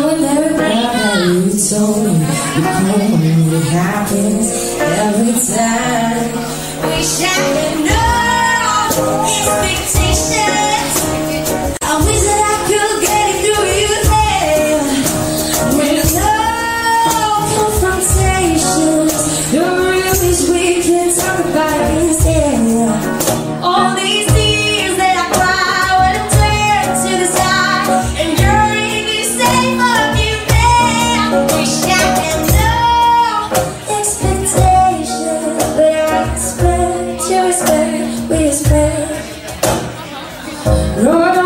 knowing everybody you told me you come when it happens every time. we I it know. It's whisper. Lord,